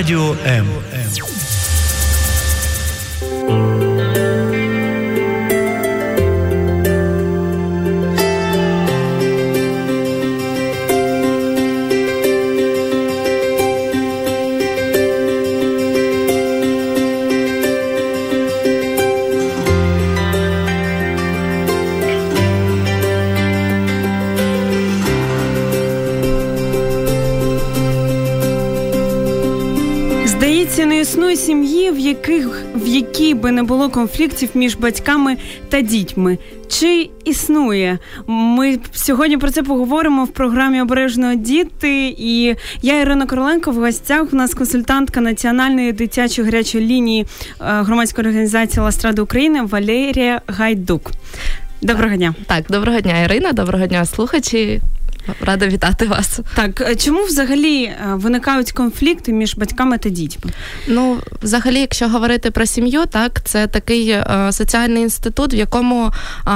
Радіо М. не існує сім'ї, в яких в якій би не було конфліктів між батьками та дітьми. Чи існує? Ми сьогодні про це поговоримо в програмі Обережно діти. І я Ірина Короленко в гостях. У нас консультантка національної дитячої гарячої лінії е, громадської організації Ластрада України Валерія Гайдук. Доброго дня. Так, доброго дня, Ірина. Доброго дня, слухачі. Рада вітати вас. Так, е, чому взагалі е, виникають конфлікти між батьками та дітьми? Ну, взагалі, якщо говорити про сім'ю, так це такий е, соціальний інститут, в якому е,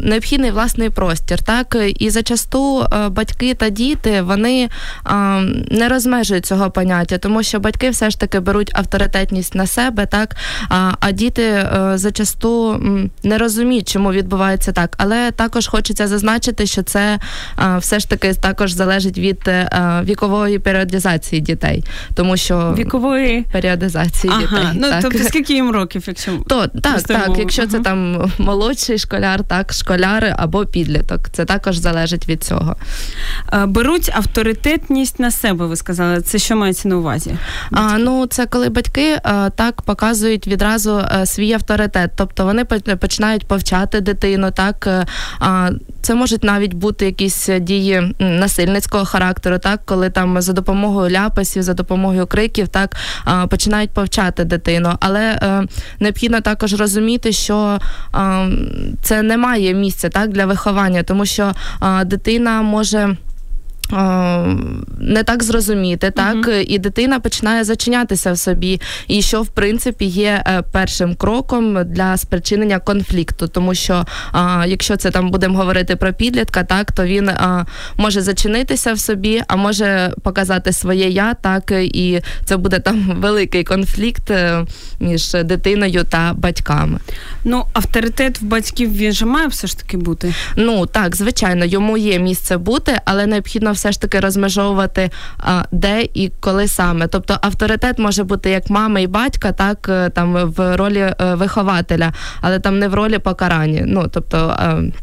необхідний власний простір. Так і зачасту е, батьки та діти вони е, не розмежують цього поняття, тому що батьки все ж таки беруть авторитетність на себе, так а, а діти зачасту не розуміють, чому відбувається так. Але також хочеться зазначити, що це все ж таки також залежить від е, вікової періодизації дітей, тому що вікової періодизації ага, дітей. Ну так. тобто скільки їм років, якщо то так, так, якщо ага. це там молодший школяр, так школяр або підліток, це також залежить від цього. Е, беруть авторитетність на себе. Ви сказали, це що мається на увазі? А, Ну це коли батьки а, е, так показують відразу а, свій авторитет, тобто вони починають повчати дитину, так а, це можуть навіть бути якісь дії дії насильницького характеру, так коли там за допомогою ляпасів, за допомогою криків, так починають повчати дитину. Але е, необхідно також розуміти, що це не має місця так для виховання, тому що дитина може не так зрозуміти, так uh-huh. і дитина починає зачинятися в собі, і що в принципі є е, першим кроком для спричинення конфлікту, тому що а, якщо це там будемо говорити про підлітка, так то він а, може зачинитися в собі, а може показати своє я, так і це буде там великий конфлікт е, між дитиною та батьками. Ну, авторитет в батьків він же має все ж таки бути. Ну так, звичайно, йому є місце бути, але необхідно все ж таки розмежовувати а, де і коли саме. Тобто авторитет може бути як мама і батька, так е, там в ролі е, вихователя, але там не в ролі покарання. Ну тобто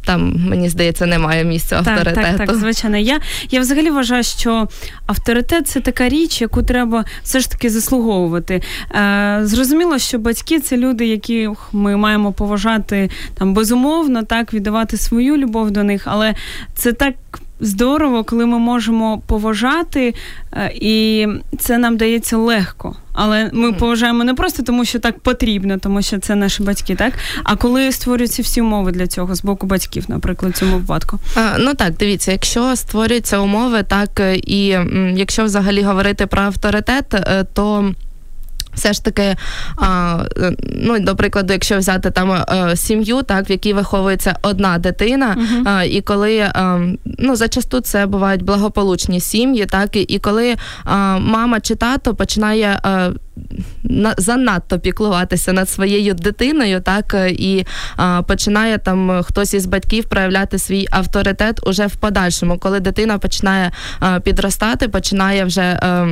там мені здається немає місця авторитету. Так, так, так, звичайно. Я я взагалі вважаю, що авторитет це така річ, яку треба все ж таки заслуговувати. Е, Зрозуміло, що батьки це люди, які ми маємо поважати там безумовно, так віддавати свою любов до них, але це так здорово, коли ми можемо поважати, е, і це нам дається легко. Але ми поважаємо не просто тому, що так потрібно, тому що це наші батьки, так а коли створюються всі умови для цього з боку батьків, наприклад, в цьому випадку. А, ну так, дивіться, якщо створюються умови, так і якщо взагалі говорити про авторитет, е, то все ж таки, а, ну до прикладу, якщо взяти там а, сім'ю, так в якій виховується одна дитина, uh-huh. а, і коли а, ну зачасту це бувають благополучні сім'ї, так і, і коли мама чи тато починає. На, занадто піклуватися над своєю дитиною, так і а, починає там хтось із батьків проявляти свій авторитет уже в подальшому, коли дитина починає а, підростати, починає вже. А,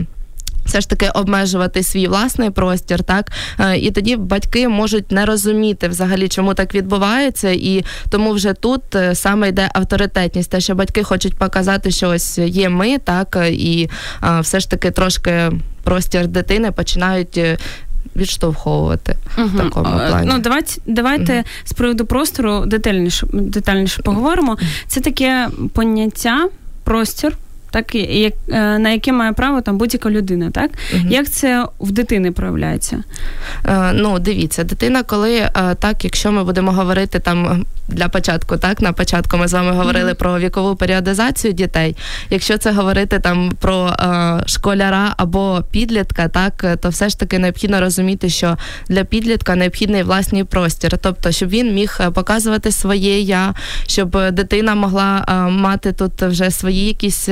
все ж таки обмежувати свій власний простір, так е, і тоді батьки можуть не розуміти взагалі, чому так відбувається, і тому вже тут е, саме йде авторитетність, те, що батьки хочуть показати, що ось є ми, так і все ж таки трошки простір дитини починають. Е, відштовховувати uh в такому плані. Ну давайте давайте uh з приводу простору детальніше детальніше поговоримо. Це таке поняття, простір, так як е, на яке має право там будь-яка людина, так угу. як це в дитини проявляється? Е, ну, дивіться, дитина, коли е, так, якщо ми будемо говорити там для початку, так на початку ми з вами говорили угу. про вікову періодизацію дітей. Якщо це говорити там про е, школяра або підлітка, так то все ж таки необхідно розуміти, що для підлітка необхідний власний простір, тобто, щоб він міг показувати своє я, щоб дитина могла е, мати тут вже свої якісь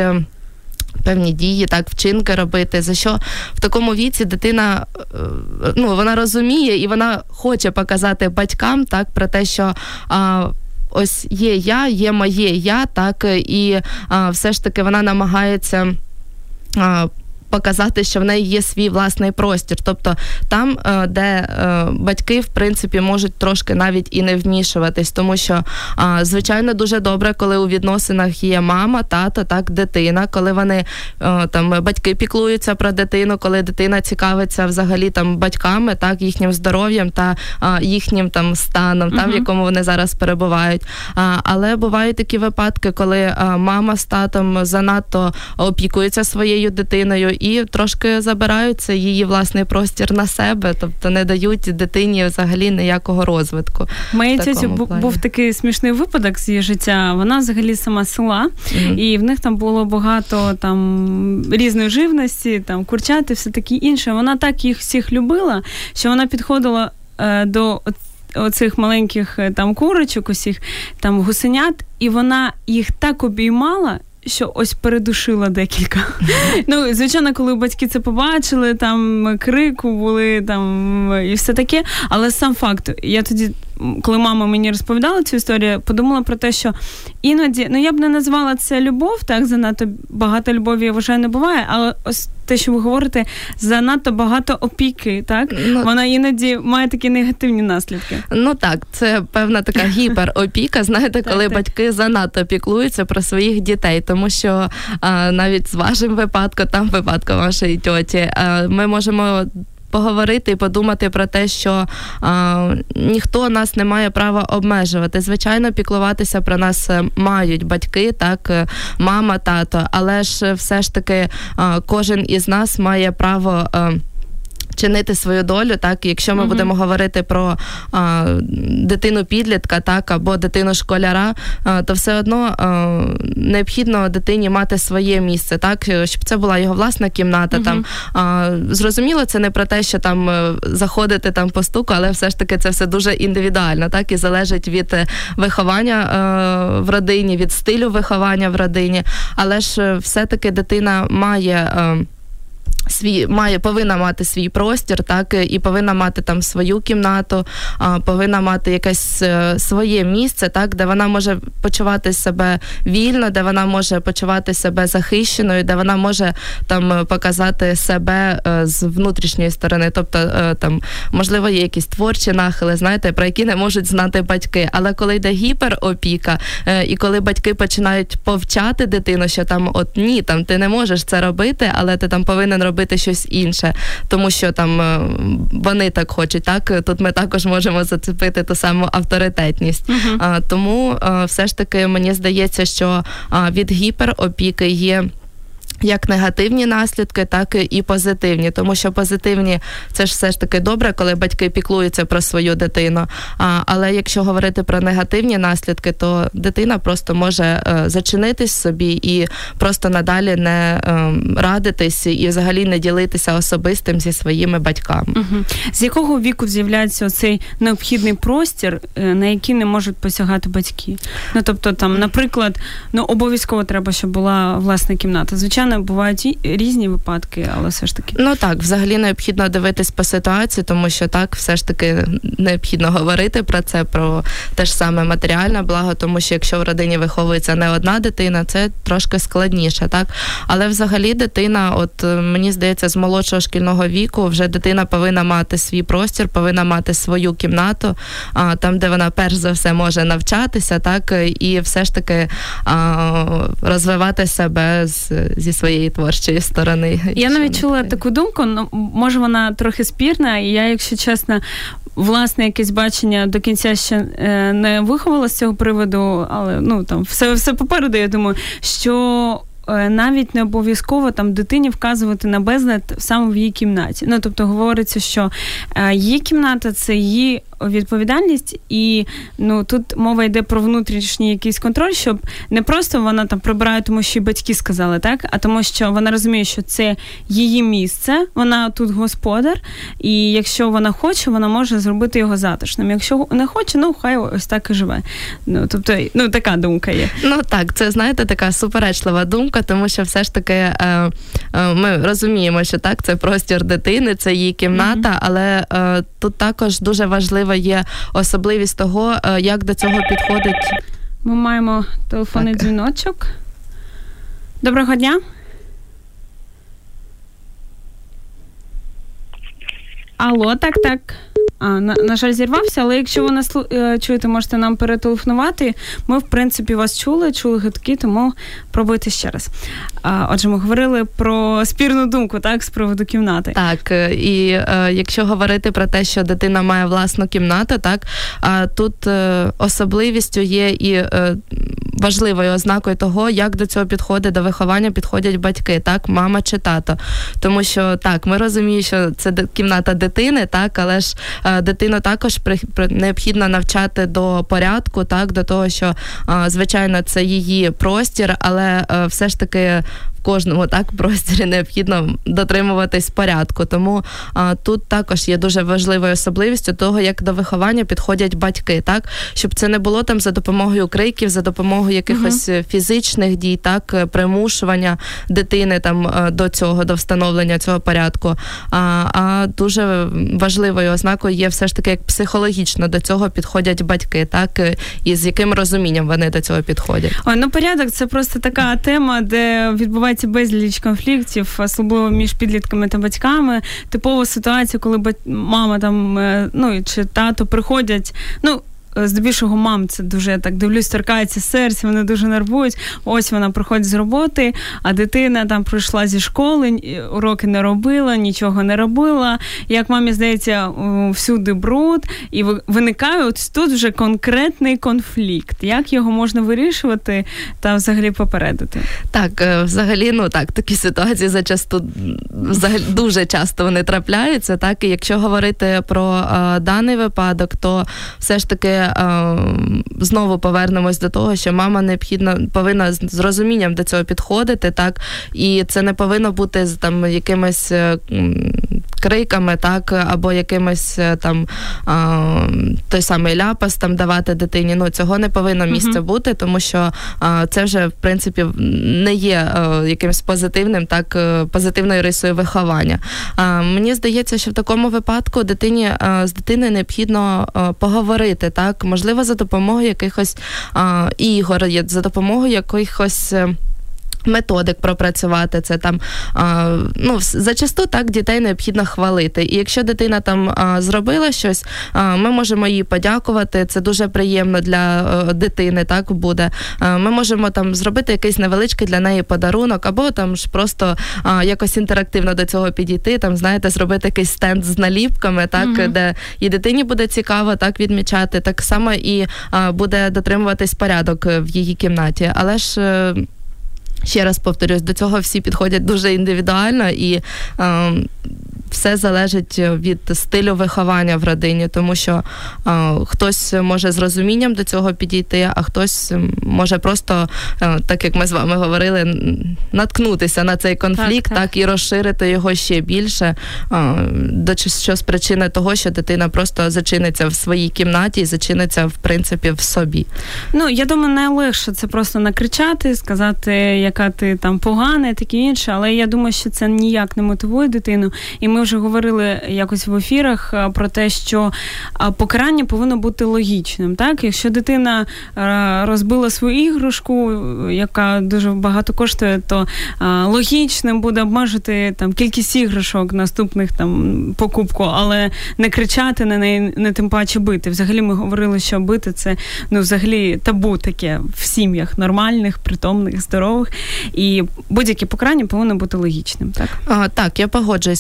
Певні дії, так, вчинки робити, за що в такому віці дитина ну, вона розуміє і вона хоче показати батькам так, про те, що а, ось є я, є моє я, так, і а, все ж таки вона намагається. А, показати, що в неї є свій власний простір. Тобто там, е, де е, батьки, в принципі, можуть трошки навіть і не вмішуватись, тому що, звичайно, дуже добре, коли у відносинах є мама, тато, так, дитина, коли вони е, там батьки піклуються про дитину, коли дитина цікавиться взагалі там батьками, так, їхнім здоров'ям та їхнім там станом, uh-huh. там, в якому вони зараз перебувають. Але бувають такі випадки, коли мама з татом занадто опікуються своєю дитиною і трошки забираються її власний простір на себе, тобто не дають дитині взагалі ніякого розвитку. Моїй тьоті був такий смішний випадок з її життя. Вона взагалі сама села, mm-hmm. і в них там було багато там різної живності, там курчати, все таке інше. Вона так їх всіх любила, що вона підходила е, до. Оцих маленьких е, там курочок, усіх там гусенят, і вона їх так обіймала, що ось передушила декілька. Ну, звичайно, коли батьки це побачили, там крику були там і все таке. Але сам факт, я тоді коли мама мені розповідала цю історію, подумала про те, що іноді, ну я б не назвала це любов, так занадто багато любові, я вважаю, не буває, але ось те, що ви говорите, занадто багато опіки, так ну, вона іноді має такі негативні наслідки. Ну так, це певна така гіперопіка. Знаєте, коли так, батьки так. занадто піклуються про своїх дітей, тому що а, навіть з вашим випадком, там випадком вашої тьоті, а, ми можемо поговорити і подумати про те, що а, ніхто нас не має права обмежувати. Звичайно, піклуватися про нас е, мають батьки, так, е, мама, тато, але ж все ж таки а, кожен із нас має право. А, е, чинити свою долю, так? Якщо ми mm будемо говорити про а, дитину підлітка, так? Або дитину школяра, а, то все одно а, необхідно дитині мати своє місце, так? Щоб це була його власна кімната. mm Там. А, зрозуміло, це не про те, що там е, заходити там по стуку, але все ж таки це все дуже індивідуально, так? І залежить від е, виховання а, е, в родині, від стилю виховання в родині, але ж все таки дитина має. Свій має повинна мати свій простір, так і повинна мати там свою кімнату, а, повинна мати якесь е, своє місце, так де вона може почувати себе вільно, де вона може почувати себе захищеною, де вона може там показати себе е, з внутрішньої сторони. Тобто е, там можливо є якісь творчі нахили, знаєте, про які не можуть знати батьки. Але коли йде гіперопіка, і коли батьки починають повчати дитину, що там от ні, там ти не можеш це робити, але ти там повинен робити робити щось інше, тому що там е, вони так хочуть. Так тут ми також можемо зацепити ту саму авторитетність. Uh-huh. Тому е, все ж таки мені здається, що від гіперопіки є як негативні наслідки, так і позитивні, тому що позитивні це ж все ж таки добре, коли батьки піклуються про свою дитину. А, Але якщо говорити про негативні наслідки, то дитина просто може е, зачинитись собі і просто надалі не е, радитись і взагалі не ділитися особистим зі своїми батьками. Угу. З якого віку з'являється цей необхідний простір, е, на який не можуть посягати батьки? Ну тобто, там, наприклад, ну обов'язково треба, щоб була власна кімната. Звичайно звичайно, бувають різні випадки, але все ж таки. Ну так, взагалі необхідно дивитись по ситуації, тому що так, все ж таки необхідно говорити про це, про те ж саме матеріальне благо, тому що якщо в родині виховується не одна дитина, це трошки складніше, так. Але взагалі дитина, от е, мені здається, з молодшого шкільного віку вже дитина повинна мати свій простір, повинна мати свою кімнату, а там, де вона перш за все може навчатися, так і все ж таки а, розвивати себе з, зі своєї творчої сторони. Я навіть чула таку думку, ну може вона трохи спірна, і я, якщо чесно, власне якесь бачення до кінця ще е, не виховала з цього приводу, але ну там все, все попереду. Я думаю, що. Е, навіть не обов'язково там дитині вказувати на безлад саме в її кімнаті. Ну тобто говориться, що е, її кімната це її відповідальність, і ну тут мова йде про внутрішній якийсь контроль, щоб не просто вона там прибирає, тому що батьки сказали, так, а тому, що вона розуміє, що це її місце, вона тут господар, і якщо вона хоче, вона може зробити його затишним. Якщо не хоче, ну хай ось так і живе. Ну тобто, ну така думка є. Ну так, це знаєте, така суперечлива думка, тому що все ж таки е, е, ми розуміємо, що так, це простір дитини, це її кімната, mm-hmm. але е, тут також дуже важлива є особливість того, е, як до цього підходить. Ми маємо телефонний так. дзвіночок. Доброго дня. Алло, так, так. А, на, на жаль, зірвався, але якщо ви нас е, чуєте, можете нам перетелефонувати. Ми, в принципі, вас чули, чули гидки, тому пробуйте ще раз. А, Отже, ми говорили про спірну думку, так, з приводу кімнати. Так, е, і е, якщо говорити про те, що дитина має власну кімнату, так а тут е, особливістю є і е, важливою ознакою того, як до цього підходить до виховання, підходять батьки, так, мама чи тато. Тому що так, ми розуміємо, що це кімната дитини, так, але ж е, дитину також необхідно навчати до порядку, так, до того, що е, звичайно це її простір, але е, все ж таки кожному так просторі необхідно дотримуватись порядку. Тому а, тут також є дуже важливою особливістю того, як до виховання підходять батьки, так щоб це не було там за допомогою криків, за допомогою якихось uh фізичних дій, так е, примушування дитини там е, до цього, до встановлення цього порядку. А а дуже важливою ознакою є все ж таки, як психологічно до цього підходять батьки, так і з яким розумінням вони до цього підходять. Ой, ну порядок це просто така тема, де відбувається відбувається безліч конфліктів, особливо між підлітками та батьками. Типова ситуація, коли мама там е, ну чи тато приходять. ну, здебільшого мам це дуже так дивлюсь, торкається серце, вони дуже нервують. Ось вона приходить з роботи, а дитина там прийшла зі школи, уроки не робила, нічого не робила. Як мамі здається, всюди бруд, і виникає ось тут вже конкретний конфлікт. Як його можна вирішувати та взагалі попередити? Так, е, взагалі, ну так, такі ситуації зачасту взагалі дуже часто вони трапляються. Так, і якщо говорити про а, даний випадок, то все ж таки е, знову повернемось до того, що мама необхідно повинна з розумінням до цього підходити, так і це не повинно бути з там якимось. е, криками, так, або якимось е, там а, той самий ляпас там давати дитині. Ну цього не повинно місце uh бути, тому що а, це вже в принципі не є а, е, якимось позитивним, так позитивною рисою виховання. А мені здається, що в такому випадку дитині з дитиною необхідно поговорити так так можливо за допомогою якихось а, ігор, за допомогою якихось. Е, Методик пропрацювати це там а, ну зачасту так дітей необхідно хвалити. І якщо дитина там а, зробила щось, а, ми можемо їй подякувати. Це дуже приємно для а, е, дитини. Так буде. Ми можемо там зробити якийсь невеличкий для неї подарунок, або там ж просто якось інтерактивно до цього підійти. Там знаєте, зробити якийсь стенд з наліпками, так mm де і дитині буде цікаво так відмічати. Так само і буде дотримуватись порядок в її кімнаті, але ж. Ще раз повторюсь, до цього всі підходять дуже індивідуально і е, все залежить від стилю виховання в родині, тому що е, хтось може з розумінням до цього підійти, а хтось може просто, е, так як ми з вами говорили, наткнутися на цей конфлікт, так, так. так і розширити його ще більше, е, до що з причини того, що дитина просто зачиниться в своїй кімнаті і зачиниться в принципі в собі. Ну я думаю, найлегше це просто накричати, сказати, яка ти там погана, і таке інше, але я думаю, що це ніяк не мотивує дитину. І ми вже говорили якось в ефірах е, про те, що е, покарання повинно бути логічним. Так, якщо дитина е, розбила свою іграшку, яка дуже багато коштує, то логічним буде обмежити там кількість іграшок наступних там покупку, але не кричати на неї, не тим паче бити. Взагалі ми говорили, що бити це ну взагалі табу таке в сім'ях нормальних, притомних, здорових. І будь-яке покарання повинно бути логічним. Так, а, так, я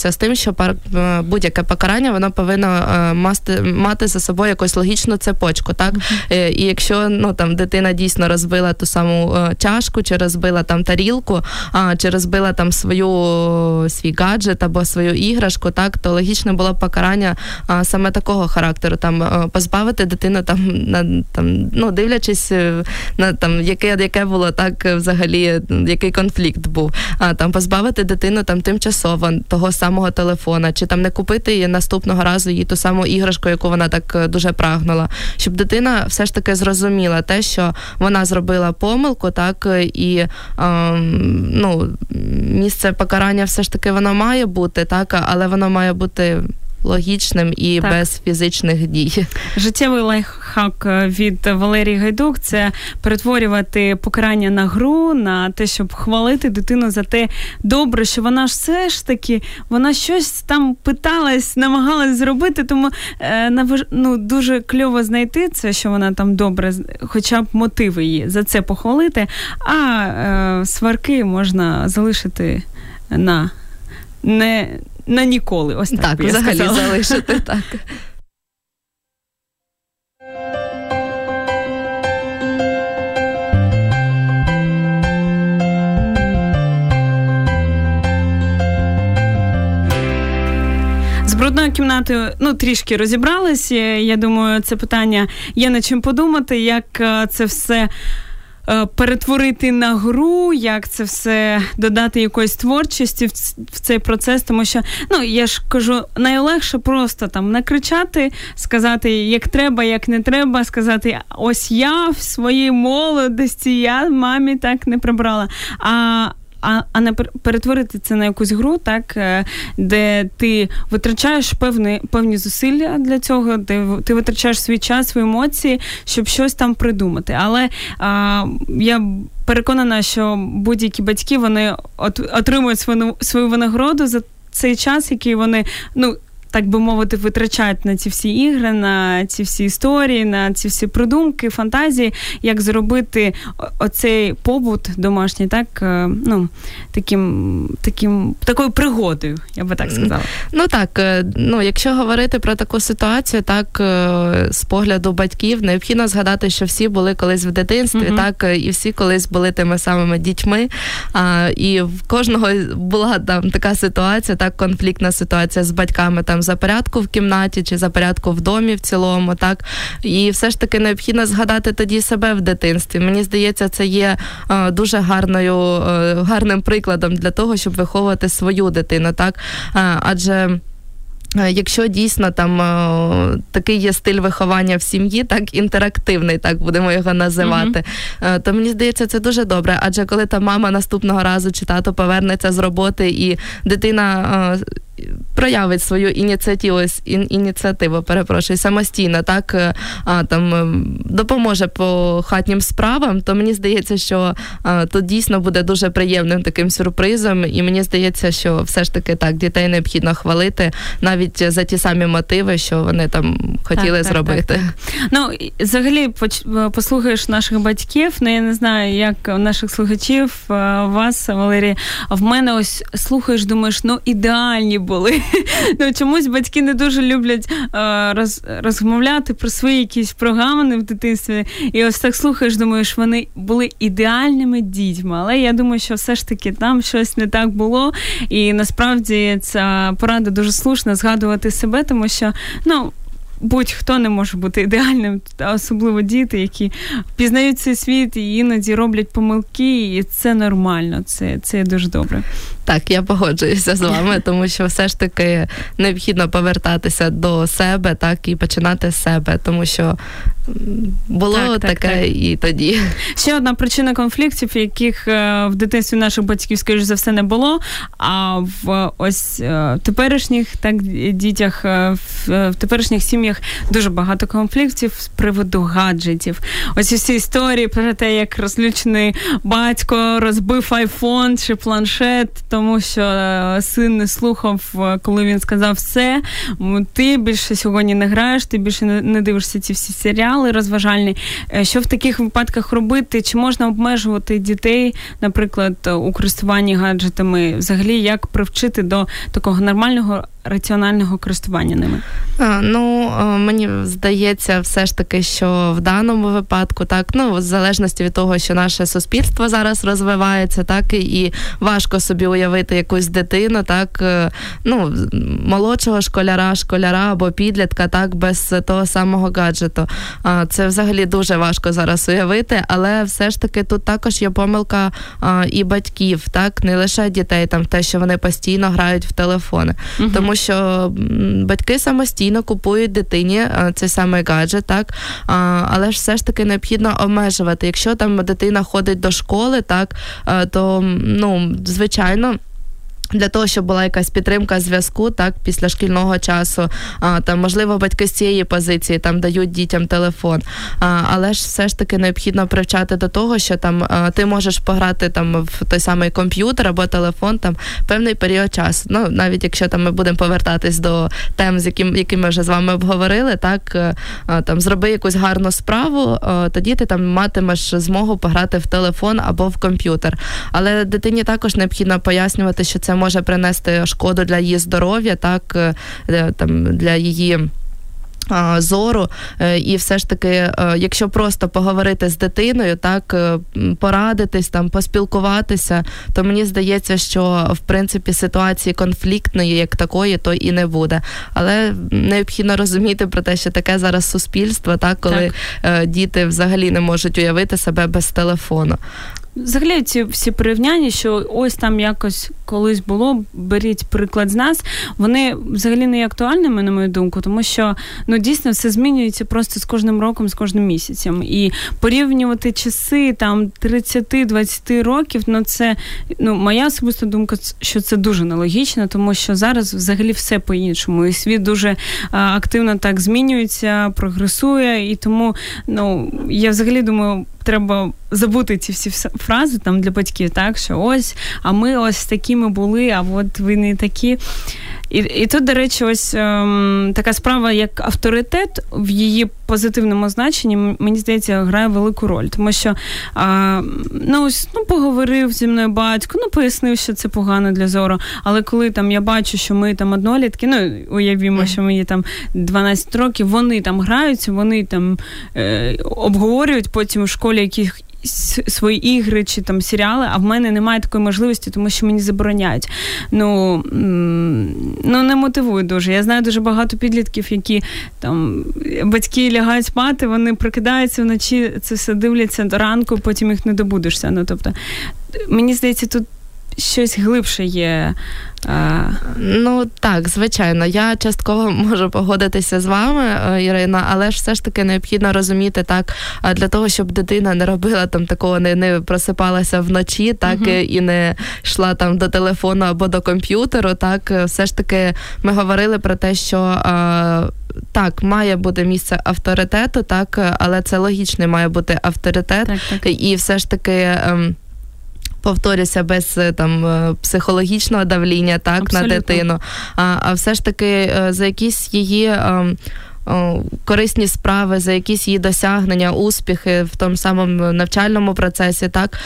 погоджуюся з тим, що що будь-яке покарання воно повинно мати, мати за собою якусь логічну цепочку. Так mm-hmm. і якщо ну там дитина дійсно розбила ту саму чашку, чи розбила там тарілку, а чи розбила там свою свій гаджет або свою іграшку, так то логічне було покарання а, саме такого характеру, там позбавити дитину там на там, ну дивлячись на там яке яке було так взагалі, який конфлікт був. А там позбавити дитину там тимчасово того самого телефона, чи там не купити наступного разу їй ту саму іграшку, яку вона так е, дуже прагнула, щоб дитина все ж таки зрозуміла те, що вона зробила помилку, так і ем, ну, місце покарання все ж таки воно має бути, так, але воно має бути логічним і так. без фізичних дій. Життєвий лайфхак е, від Валерії Гайдук це перетворювати покарання на гру, на те, щоб хвалити дитину за те добре, що вона ж все ж таки вона щось там питалась, намагалась зробити, тому е, ну, дуже кльово знайти це, що вона там добре, хоча б мотиви її за це похвалити, а е, сварки можна залишити на не на ніколи. Ось так, так я взагалі сказала. залишити так. З брудною кімнатою ну трішки розібралися. Я думаю, це питання є над чим подумати, як е, це все Е, перетворити на гру, як це все додати якоїсь творчості в цей процес, тому що ну я ж кажу, найлегше просто там накричати, сказати, як треба, як не треба, сказати, ось я в своїй молодості, я мамі так не прибрала. А а а не перетворити це на якусь гру, так е, де ти витрачаєш певні певні зусилля для цього, де ти витрачаєш свій час, свої емоції, щоб щось там придумати. Але а, я переконана, що будь-які батьки вони отримують свою свою винагороду за цей час, який вони ну так би мовити, витрачають на ці всі ігри, на ці всі історії, на ці всі придумки, фантазії, як зробити оцей побут домашній, так е, ну таким, таким такою пригодою, я би так сказала. Ну так, е, ну якщо говорити про таку ситуацію, так е, з погляду батьків необхідно згадати, що всі були колись в дитинстві, uh так і всі колись були тими самими дітьми. А, І в кожного була там така ситуація, так конфліктна ситуація з батьками там за порядку в кімнаті чи за порядку в домі в цілому, так і все ж таки необхідно згадати тоді себе в дитинстві. Мені здається, це є е, дуже гарною, е, гарним прикладом для того, щоб виховувати свою дитину, так е, адже. Е, якщо дійсно там е, такий є стиль виховання в сім'ї, так інтерактивний, так будемо його називати, mm-hmm. то мені здається, це дуже добре. Адже коли та мама наступного разу чи тато повернеться з роботи, і дитина проявить свою ініціативу ініціативу, перепрошую, самостійно, так е, а, там е, допоможе по хатнім справам, то мені здається, що а, тут дійсно буде дуже приємним таким сюрпризом, і мені здається, що все ж таки так дітей необхідно хвалити навіть за ті самі мотиви, що вони там хотіли так, зробити. Так, так, ну взагалі, послухаєш наших батьків. Ну я не знаю, як наших слухачів вас, Валерія, а в мене ось слухаєш, думаєш, ну ідеальні були. Ну, Чомусь батьки не дуже люблять е, роз, розмовляти про свої якісь програми в дитинстві. І ось так слухаєш, думаєш, вони були ідеальними дітьми. Але я думаю, що все ж таки там щось не так було. І насправді ця порада дуже слушна згадувати себе, тому що ну будь-хто не може бути ідеальним, особливо діти, які пізнають цей світ і іноді роблять помилки, і це нормально. Це, Це дуже добре. Так, я погоджуюся з вами, тому що все ж таки необхідно повертатися до себе, так і починати з себе, тому що було так, таке так, так. і тоді. Ще одна причина конфліктів, яких е, в дитинстві наших батьків, скоріш за все, не було. А в ось е, теперішніх так дітях, е, в теперішніх сім'ях дуже багато конфліктів з приводу гаджетів. Ось всі історії про те, як розлючений батько розбив айфон чи планшет, тому що син не слухав, коли він сказав все. Ти більше сьогодні не граєш, ти більше не дивишся ці всі серіали серіали розважальні. Е, що в таких випадках робити? Чи можна обмежувати дітей, наприклад, у користуванні гаджетами? Взагалі, як привчити до такого нормального раціонального користування ними? Ну мені здається, все ж таки, що в даному випадку так, ну в залежності від того, що наше суспільство зараз розвивається, так і важко собі уявити якусь дитину, так ну молодшого школяра, школяра або підлітка, так без того самого гаджету. Це взагалі дуже важко зараз уявити, але все ж таки тут також є помилка і батьків, так не лише дітей, там те, що вони постійно грають в телефони, угу. тому що батьки самостійно купують дитині цей самий гаджет, так але ж все ж таки необхідно обмежувати. Якщо там дитина ходить до школи, так то ну звичайно для того, щоб була якась підтримка зв'язку, так після шкільного часу, а, там можливо батьки з цієї позиції там дають дітям телефон. А, Але ж все ж таки необхідно привчати до того, що там а, ти можеш пограти там в той самий комп'ютер або телефон там певний період часу. Ну навіть якщо там ми будемо повертатись до тем, з яким які ми вже з вами обговорили, так е, а, там зроби якусь гарну справу, тоді ти там матимеш змогу пограти в телефон або в комп'ютер. Але дитині також необхідно пояснювати, що це може принести шкоду для її здоров'я, так е, там для її. Зору, е, і все ж таки, е, якщо просто поговорити з дитиною, так порадитись там, поспілкуватися, то мені здається, що в принципі ситуації конфліктної, як такої, то і не буде. Але необхідно розуміти про те, що таке зараз суспільство, так коли так. діти взагалі не можуть уявити себе без телефону. Взагалі, ці всі порівняння, що ось там якось колись було, беріть приклад з нас, вони взагалі не є актуальними, на мою думку, тому що ну дійсно все змінюється просто з кожним роком, з кожним місяцем. І порівнювати часи там 30-20 років, ну це ну моя особиста думка, що це дуже нелогічно, тому що зараз взагалі все по-іншому. І світ дуже а, активно так змінюється, прогресує, і тому ну я взагалі думаю треба забути ці всі фрази там для батьків, так що ось, а ми ось такими були, а от ви не такі. І і тут, до речі, ось ем, така справа, як авторитет в її позитивному значенні, мені здається, грає велику роль. Тому що е, ну ось ну поговорив зі мною батько, ну пояснив, що це погано для зору. Але коли там я бачу, що ми там однолітки, ну уявімо, що мені там 12 років, вони там граються, вони там е, обговорюють потім в школі яких свої ігри чи там серіали, а в мене немає такої можливості, тому що мені забороняють. Ну ну не мотивую дуже. Я знаю дуже багато підлітків, які там батьки лягають спати, вони прокидаються вночі, це все дивляться до ранку, потім їх не добудешся. Ну тобто, мені здається, тут щось глибше є. Ну так, звичайно, я частково можу погодитися з вами, е, Ірина, але ж все ж таки необхідно розуміти так, для того, щоб дитина не робила там такого, не не просипалася вночі, так uh і не йшла там до телефону або до комп'ютеру. Так, е, все ж таки ми говорили про те, що. Так, має бути місце авторитету, так, але це логічний має бути авторитет, так, так. і все ж таки. Ем, повторюся, без е, там е, психологічного давління так Абсолютно. на дитину, а а все ж таки е, за якісь її. Ем, корисні справи, за якісь її досягнення, успіхи в тому самому навчальному процесі. Так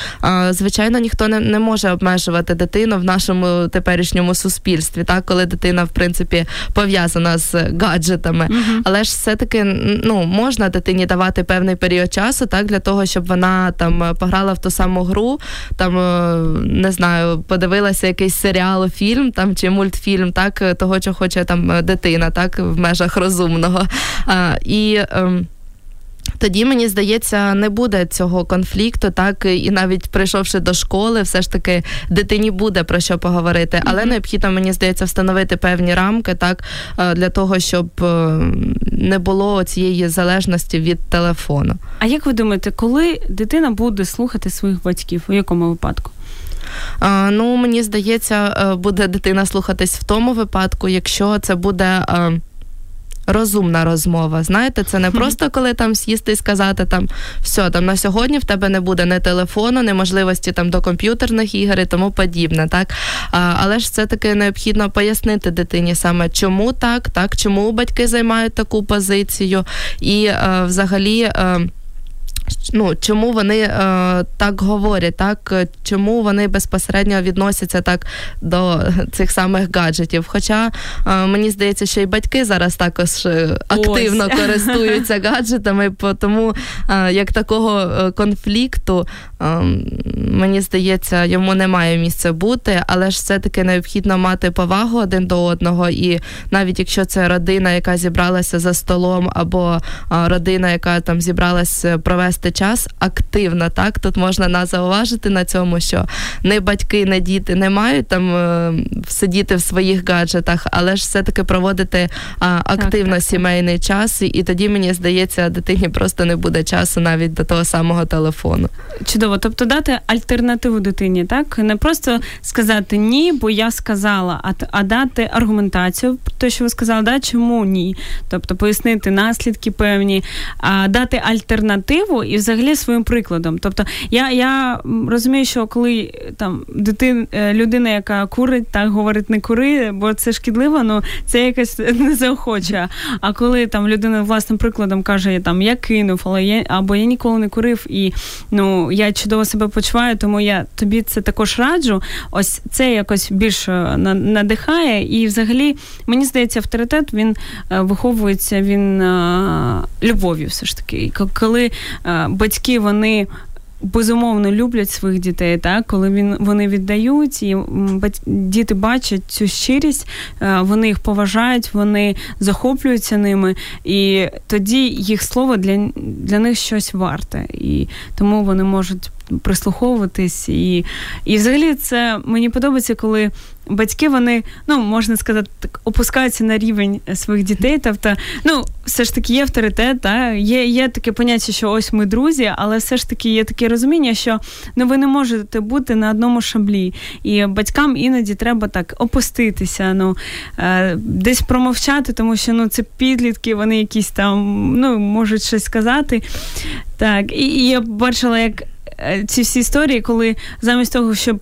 звичайно, ніхто не не може обмежувати дитину в нашому теперішньому суспільстві, так коли дитина в принципі пов'язана з гаджетами. uh Але ж все-таки ну можна дитині давати певний період часу, так для того, щоб вона там пограла в ту саму гру, там е, не знаю, подивилася якийсь серіал, фільм там чи мультфільм, так того, що хоче там дитина, так в межах розумного. А, І ем, тоді мені здається, не буде цього конфлікту, так і навіть прийшовши до школи, все ж таки дитині буде про що поговорити, але mm-hmm. необхідно мені здається встановити певні рамки, так для того, щоб е, не було цієї залежності від телефону. А як ви думаєте, коли дитина буде слухати своїх батьків? У якому випадку? Ну мені здається, е, буде дитина слухатись в тому випадку, якщо це буде. Розумна розмова. Знаєте, це не просто коли там сісти і сказати там все, там на сьогодні в тебе не буде ні телефону, ні можливості там до комп'ютерних ігор і тому подібне. Так а, але ж все таки необхідно пояснити дитині саме чому так, так чому батьки займають таку позицію, і а, е, взагалі. А, е, ну, чому вони е, так говорять, так чому вони безпосередньо відносяться так до цих самих гаджетів. Хоча е, мені здається, що і батьки зараз також е, активно Ось. користуються гаджетами, тому е, як такого е, конфлікту, е, мені здається, йому немає місця бути, але ж все-таки необхідно мати повагу один до одного. І навіть якщо це родина, яка зібралася за столом, або родина, яка там зібралася провести час активно. Так тут можна нас зауважити на цьому, що не батьки, не діти не мають там е, сидіти в своїх гаджетах, але ж все-таки проводити а, активно так, так, сімейний так. час, і тоді мені здається, дитині просто не буде часу навіть до того самого телефону. Чудово, тобто дати альтернативу дитині, так не просто сказати ні, бо я сказала, а а дати аргументацію про те, що ви сказали, да, чому ні, тобто пояснити наслідки певні, а дати альтернативу і взагалі своїм прикладом. Тобто, я я розумію, що коли там дитин, е, людина, яка курить, так говорить не кури, бо це шкідливо, ну це якось не заохоче. А коли там людина власним прикладом каже, там я кинув, але я або я ніколи не курив, і ну я чудово себе почуваю, тому я тобі це також раджу. Ось це якось більше надихає. І взагалі мені здається, авторитет він е, виховується він любов'ю, все ж таки. Коли батьки вони. Безумовно люблять своїх дітей, так коли він вони віддають, і діти бачать цю щирість, е, вони їх поважають, вони захоплюються ними, і тоді їх слово для для них щось варте, і тому вони можуть прислуховуватись. І і взагалі це мені подобається, коли батьки вони, ну можна сказати, так опускаються на рівень своїх дітей. Тобто, ну, все ж таки є авторитет, та? є є таке поняття, що ось ми друзі, але все ж таки є таке розуміння, що ну ви не можете бути на одному шаблі. І батькам іноді треба так опуститися, ну е, десь промовчати, тому що ну це підлітки, вони якісь там ну, можуть щось сказати. Так, і, і я бачила, як. Е, ці всі історії, коли замість того, щоб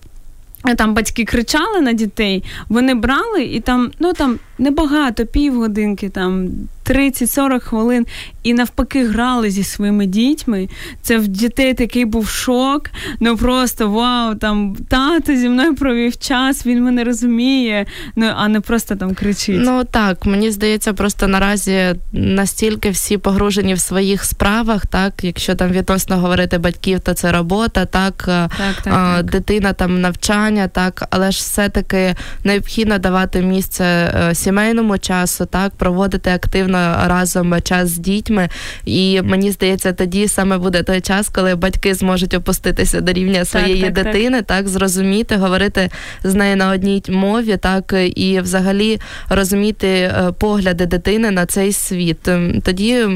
е, там батьки кричали на дітей, вони брали і там, ну там небагато, півгодинки, там 30-40 хвилин, і навпаки грали зі своїми дітьми. Це в дітей такий був шок. Ну просто вау, там тато зі мною провів час, він мене розуміє, ну а не просто там кричить. Ну так, мені здається, просто наразі настільки всі погружені в своїх справах, так, якщо там відносно говорити батьків, то це робота, так, так, так, а, так. дитина там навчання, так, але ж все-таки необхідно давати місце е, сімейному часу, так, проводити активно разом час з дітьми. І мені здається, тоді саме буде той час, коли батьки зможуть опуститися до рівня своєї так, так, дитини, так. так зрозуміти, говорити з нею на одній мові, так і взагалі розуміти е, погляди дитини на цей світ. Ем, тоді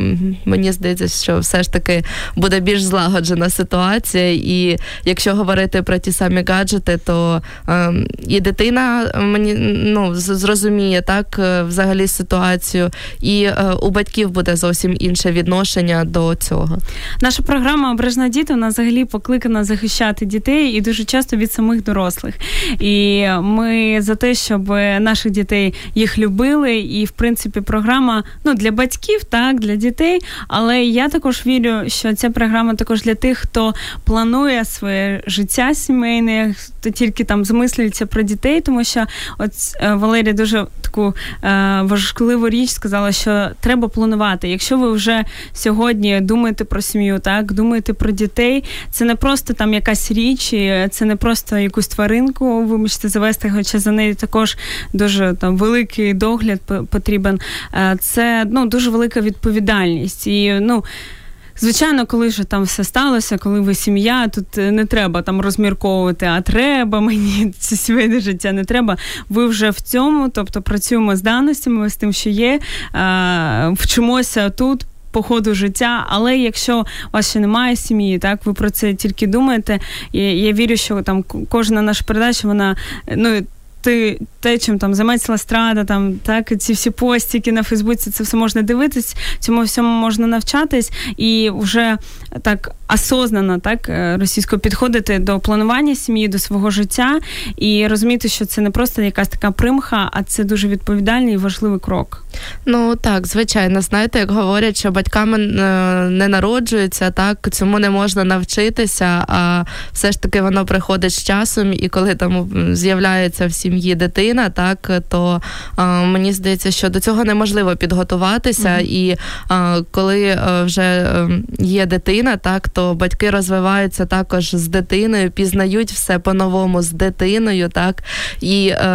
мені здається, що все ж таки буде більш злагоджена ситуація, і якщо говорити про ті самі гаджети, то е, і дитина мені ну зрозуміє так е, взагалі ситуацію, і Е, у батьків буде зовсім інше відношення до цього. Наша програма Обережна діти вона взагалі покликана захищати дітей і дуже часто від самих дорослих. І ми за те, щоб наших дітей їх любили, і в принципі програма ну для батьків, так для дітей. Але я також вірю, що ця програма також для тих, хто планує своє життя сімейне, хто тільки там змислюється про дітей, тому що от е, Валерія дуже таку е, важливу річ сказала, що треба планувати. Якщо ви вже сьогодні думаєте про сім'ю, так думаєте про дітей, це не просто там якась річ, це не просто якусь тваринку, ви можете завести, хоча за нею також дуже там великий догляд потрібен. Е, це ну дуже велика відповідальність і ну. Звичайно, коли вже там все сталося, коли ви сім'я, тут е, не треба там розмірковувати, а треба мені це сімейне життя не треба. Ви вже в цьому, тобто працюємо з даностями, з тим, що є, вчимося тут. По ходу життя, але якщо у вас ще немає сім'ї, так ви про це тільки думаєте. І я вірю, що там кожна наша передача, вона ну ти те, чим там займається Ластрада, там так ці всі постіки на Фейсбуці, це все можна дивитись, цьому всьому можна навчатись і вже так осознано так російською російсько підходити до планування сім'ї, до свого життя і розуміти, що це не просто якась така примха, а це дуже відповідальний і важливий крок. Ну так, звичайно, знаєте, як говорять, що батьками е, не народжуються, так цьому не можна навчитися, а все ж таки воно приходить з часом, і коли там з'являється в сім'ї дитина, так то а, мені здається, що до цього неможливо підготуватися, mm-hmm. і а, коли вже ем, є дитина, так то батьки розвиваються також з дитиною, пізнають все по-новому з дитиною, так і е,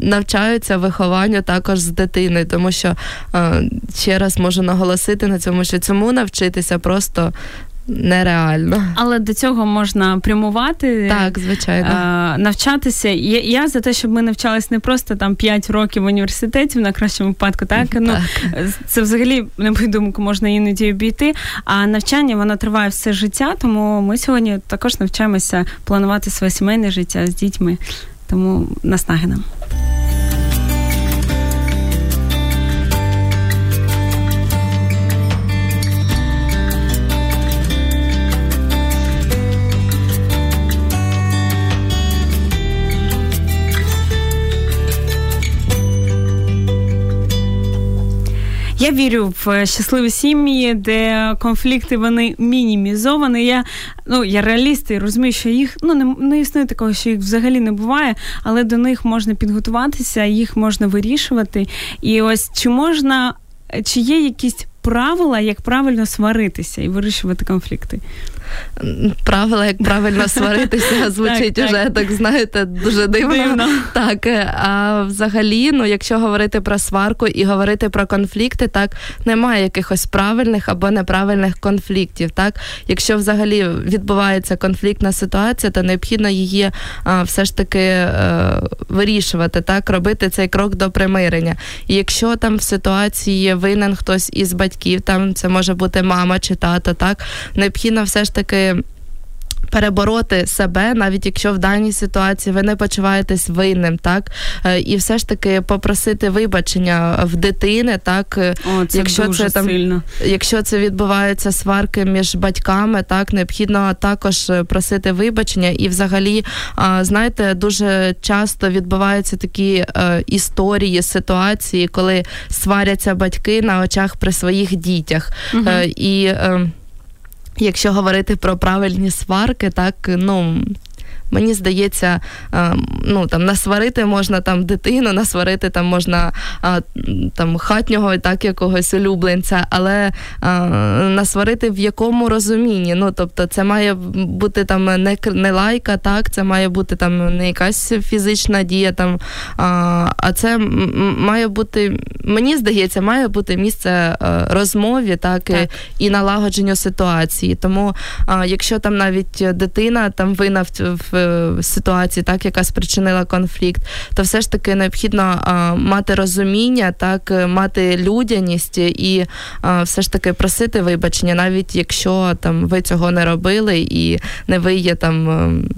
навчаються вихованню також з дитиною, тому що е, ще раз можу наголосити на цьому, що цьому навчитися просто нереально. Але до цього можна прямувати, так, звичайно. А, навчатися. Я, я за те, щоб ми навчались не просто там 5 років в університеті, в найкращому випадку, так? Ну. Це взагалі, на мою думку, можна іноді обійти. А навчання воно триває все життя, тому ми сьогодні також навчаємося планувати своє сімейне життя з дітьми. Тому наснаги нам. Я вірю в щасливі сім'ї, де конфлікти вони мінімізовані. Я ну я реаліст і розумію, що їх ну не, не існує такого, що їх взагалі не буває, але до них можна підготуватися, їх можна вирішувати. І ось чи можна, чи є якісь правила, як правильно сваритися і вирішувати конфлікти? Правила, як правильно сваритися, звучить так, уже, так. так знаєте, дуже дивно. дивно. Так, е, а взагалі, ну, якщо говорити про сварку і говорити про конфлікти, так немає якихось правильних або неправильних конфліктів. Так, якщо взагалі відбувається конфліктна ситуація, то необхідно її а, все ж таки а, е, вирішувати, так, робити цей крок до примирення. І якщо там в ситуації винен хтось із батьків, там це може бути мама чи тато, так необхідно все ж таки таки. Перебороти себе, навіть якщо в даній ситуації ви не почуваєтесь винним, так е, і все ж таки попросити вибачення в дитини, так О, це якщо дуже це там, сильно. якщо це відбуваються сварки між батьками, так необхідно також просити вибачення. І, взагалі, знаєте, дуже часто відбуваються такі е, історії, ситуації, коли сваряться батьки на очах при своїх дітях. Угу. І Якщо говорити про правильні сварки, так ну Мені здається, е, ну там насварити можна там дитину, насварити там можна там хатнього так якогось улюбленця, але насварити в якому розумінні. Ну тобто, це має бути там не не лайка, так, це має бути там не якась фізична дія, там, а це має бути, мені здається, має бути місце е, розмові, так, так. і налагодженню ситуації. Тому якщо там навіть дитина там вина в, в ситуації, так яка спричинила конфлікт, то все ж таки необхідно мати розуміння, так е, мати людяність і все ж таки просити вибачення, навіть якщо там ви цього не робили і не ви є там.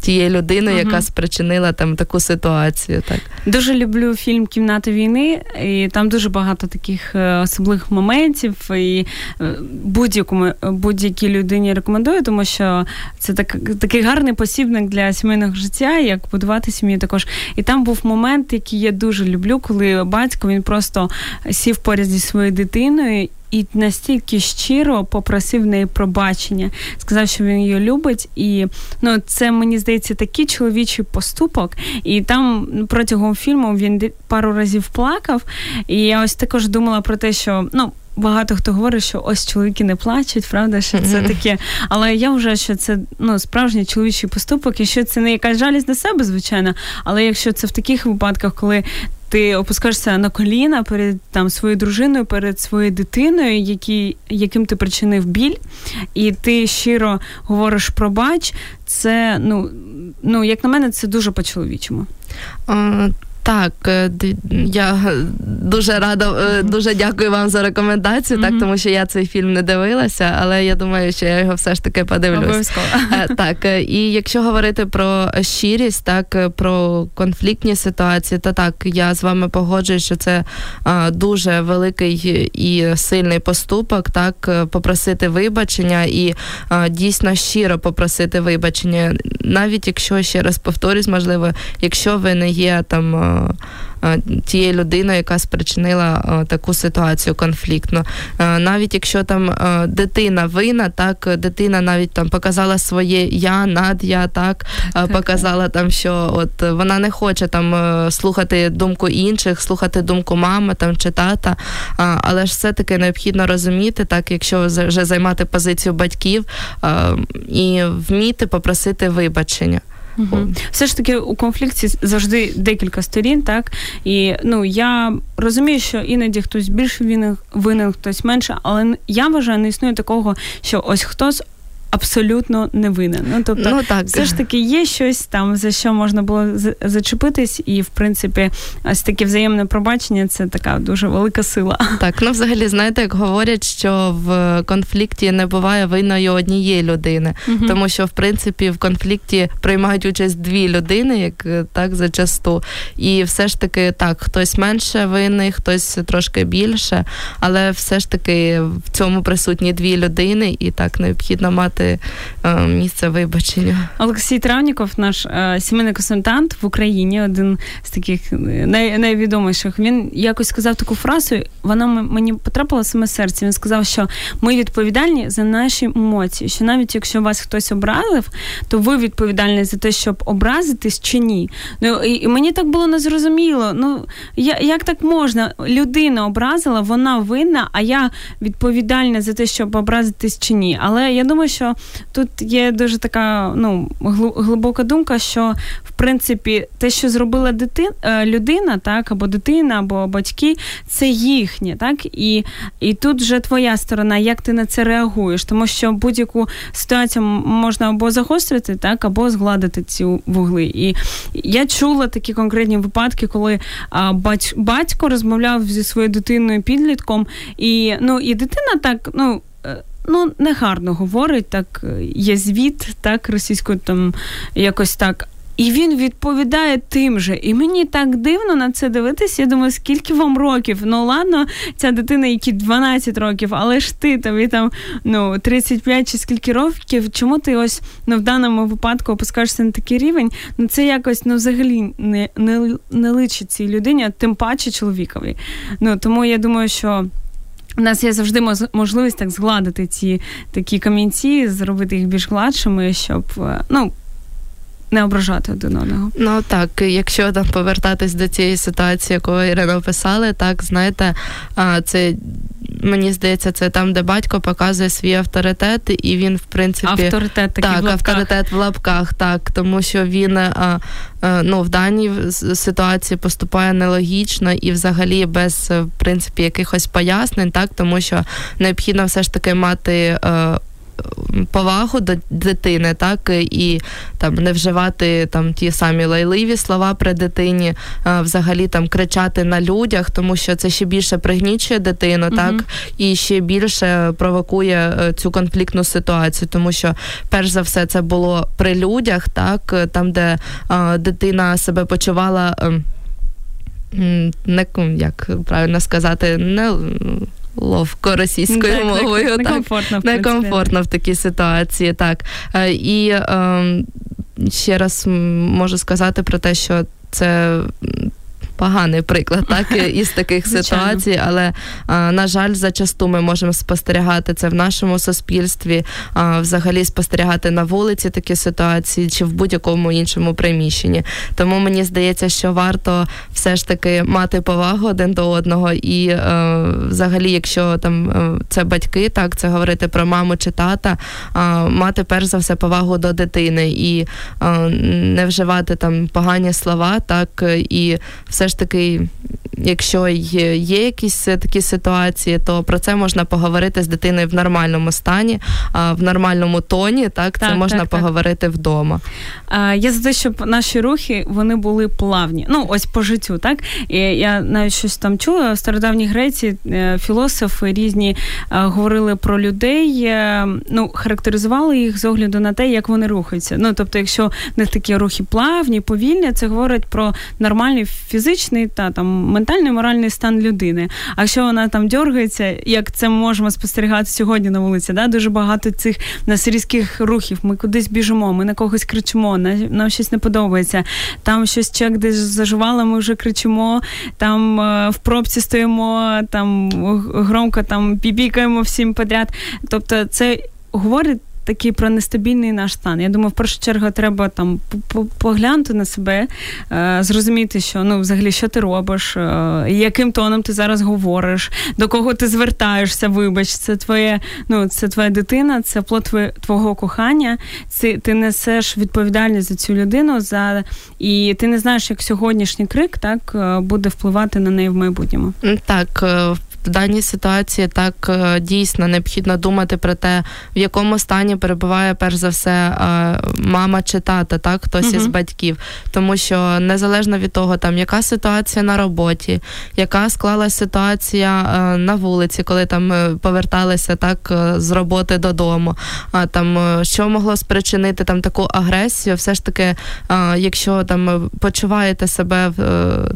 Тією людиною, uh яка спричинила там таку ситуацію. Так дуже люблю фільм Кімната війни, і там дуже багато таких е, особливих моментів. І е, будь-якому будь-якій людині рекомендую, тому що це так такий гарний посібник для сімейного життя, як будувати сім'ю також. І там був момент, який я дуже люблю, коли батько він просто сів поряд зі своєю дитиною і настільки щиро попросив неї пробачення, сказав, що він її любить, і ну це мені здається такий чоловічий поступок. І там протягом фільму він пару разів плакав. І я ось також думала про те, що ну. Багато хто говорить, що ось чоловіки не плачуть, правда, що це таке. Але я вважаю, що це ну справжній чоловічий поступок, і що це не якась жалість на себе, звичайно. Але якщо це в таких випадках, коли ти опускаєшся на коліна перед там своєю дружиною, перед своєю дитиною, які, яким ти причинив біль, і ти щиро говориш про бач, це ну, ну як на мене, це дуже по-чоловічому. Так, е, я дуже рада, е, дуже дякую вам за рекомендацію, так тому що я цей фільм не дивилася, але я думаю, що я його все ж таки подивлюсь. Обов'язково. Так, і якщо говорити про щирість, так про конфліктні ситуації, то так я з вами погоджуюсь, що це дуже великий і сильний поступок, так попросити вибачення і дійсно щиро попросити вибачення, навіть якщо ще раз повторюсь, можливо, якщо ви не є там. Тією людиною, яка спричинила таку ситуацію конфліктну. Навіть якщо там дитина вина, так дитина навіть там показала своє я, над я, так, так показала так. там, що от вона не хоче там слухати думку інших, слухати думку мами там чи тата, але ж все-таки необхідно розуміти, так, якщо вже займати позицію батьків і вміти попросити вибачення. Угу. Все ж таки у конфлікті завжди декілька сторін, так і ну я розумію, що іноді хтось більше винен, винен, хтось менше, але я вважаю, не існує такого, що ось хтось абсолютно не винен. Ну тобто, ну, так. все ж таки є щось там, за що можна було зачепитись, і в принципі, ось таке взаємне пробачення це така дуже велика сила. Так, ну взагалі, знаєте, як говорять, що в конфлікті не буває винної однієї людини, угу. тому що в принципі в конфлікті приймають участь дві людини, як так зачасту. І все ж таки так, хтось менше винний, хтось трошки більше, але все ж таки в цьому присутні дві людини, і так необхідно мати дати е, місце вибачення. Олексій Травніков, наш е, сімейний консультант в Україні, один з таких е, най, найвідоміших. Він якось сказав таку фразу. Вона мені потрапила саме серце. Він сказав, що ми відповідальні за наші емоції. Що навіть якщо вас хтось образив, то ви відповідальні за те, щоб образитись чи ні. Ну і мені так було незрозуміло. Ну я, як так можна? Людина образила, вона винна, а я відповідальна за те, щоб образитись чи ні. Але я думаю, що тут є дуже така ну, глибока думка, що в принципі те, що зробила дитин, е, людина, так, або дитина, або батьки, це їхнє, так, і і тут вже твоя сторона, як ти на це реагуєш, тому що будь-яку ситуацію можна або загострити, так, або згладити ці вугли. І я чула такі конкретні випадки, коли а, батько розмовляв зі своєю дитиною підлітком, і ну, і дитина так, ну. Е, ну негарно говорить, так є звіт, так російською там якось так. І він відповідає тим же. І мені так дивно на це дивитися. Я думаю, скільки вам років? Ну ладно, ця дитина, які 12 років, але ж ти тобі там ну 35 чи скільки років, чому ти ось ну в даному випадку опускаєшся на такий рівень? Ну це якось ну взагалі не не, не личить цій людині, тим паче чоловікові. Ну тому я думаю, що. У нас є завжди можливість так згладити ці такі камінці, зробити їх більш гладшими, щоб е, ну. Не ображати один одного. Ну так, якщо там повертатись до цієї ситуації, яку Ірина описали, так знаєте, це мені здається, це там, де батько показує свій авторитет, і він, в принципі, авторитет такий так, в авторитет в лапках, так, тому що він ну, в даній ситуації поступає нелогічно і взагалі без в принципі якихось пояснень, так, тому що необхідно все ж таки мати. Повагу до дитини, так і там не вживати там ті самі лайливі слова при дитині, а, взагалі там кричати на людях, тому що це ще більше пригнічує дитину, mm так і ще більше провокує е, цю конфліктну ситуацію, тому що перш за все це було при людях, так там, де а, дитина себе почувала. Ем, не як правильно сказати, не ловко російською так, мовою. Так, Некомфортно, в некомфортно в такій ситуації. Так. Е, і е, ще раз можу сказати про те, що це поганий приклад, так із таких ситуацій, але на жаль, зачасту ми можемо спостерігати це в нашому суспільстві, взагалі спостерігати на вулиці такі ситуації чи в будь-якому іншому приміщенні. Тому мені здається, що варто все ж таки мати повагу один до одного, і е, взагалі, якщо там е, це батьки, так це говорити про маму чи тата, мати перш за все повагу до дитини. І е, не вживати там погані слова, так і все все ж таки якщо є, якісь такі ситуації, то про це можна поговорити з дитиною в нормальному стані, в нормальному тоні. Так, так це можна так, поговорити так. вдома. Я за те, щоб наші рухи вони були плавні. Ну ось по життю, так і я навіть щось там чула. В стародавній Греції е, філософи різні е, говорили про людей, е, ну характеризували їх з огляду на те, як вони рухаються. Ну тобто, якщо в них такі рухи плавні, повільні, це говорить про нормальний фізичний та там ментальний моральний стан людини. А якщо вона там дергається, як це можемо спостерігати сьогодні на вулиці, да? дуже багато цих нас різких рухів. Ми кудись біжимо, ми на когось кричимо, нам щось не подобається. Там щось чек десь заживало, ми вже кричимо, там е, в пробці стоїмо, там громко там піпікаємо всім подряд. Тобто, це говорить такий про нестабільний наш стан. Я думаю, в першу чергу треба там поглянути на себе, е, зрозуміти, що ну взагалі що ти робиш, е, яким тоном ти зараз говориш, до кого ти звертаєшся, вибач, це твоє, ну це твоя дитина, це плод твого кохання. Це ти несеш відповідальність за цю людину, за і ти не знаєш, як сьогоднішній крик так е, буде впливати на неї в майбутньому. Так, в даній ситуації так е, дійсно необхідно думати про те, в якому стані перебуває перш за все е, мама чи тата, так хтось uh із батьків, тому що незалежно від того, там яка ситуація на роботі, яка склалася ситуація е, на вулиці, коли там поверталися так з роботи додому, а там що могло спричинити там таку агресію, все ж таки, якщо там почуваєте себе в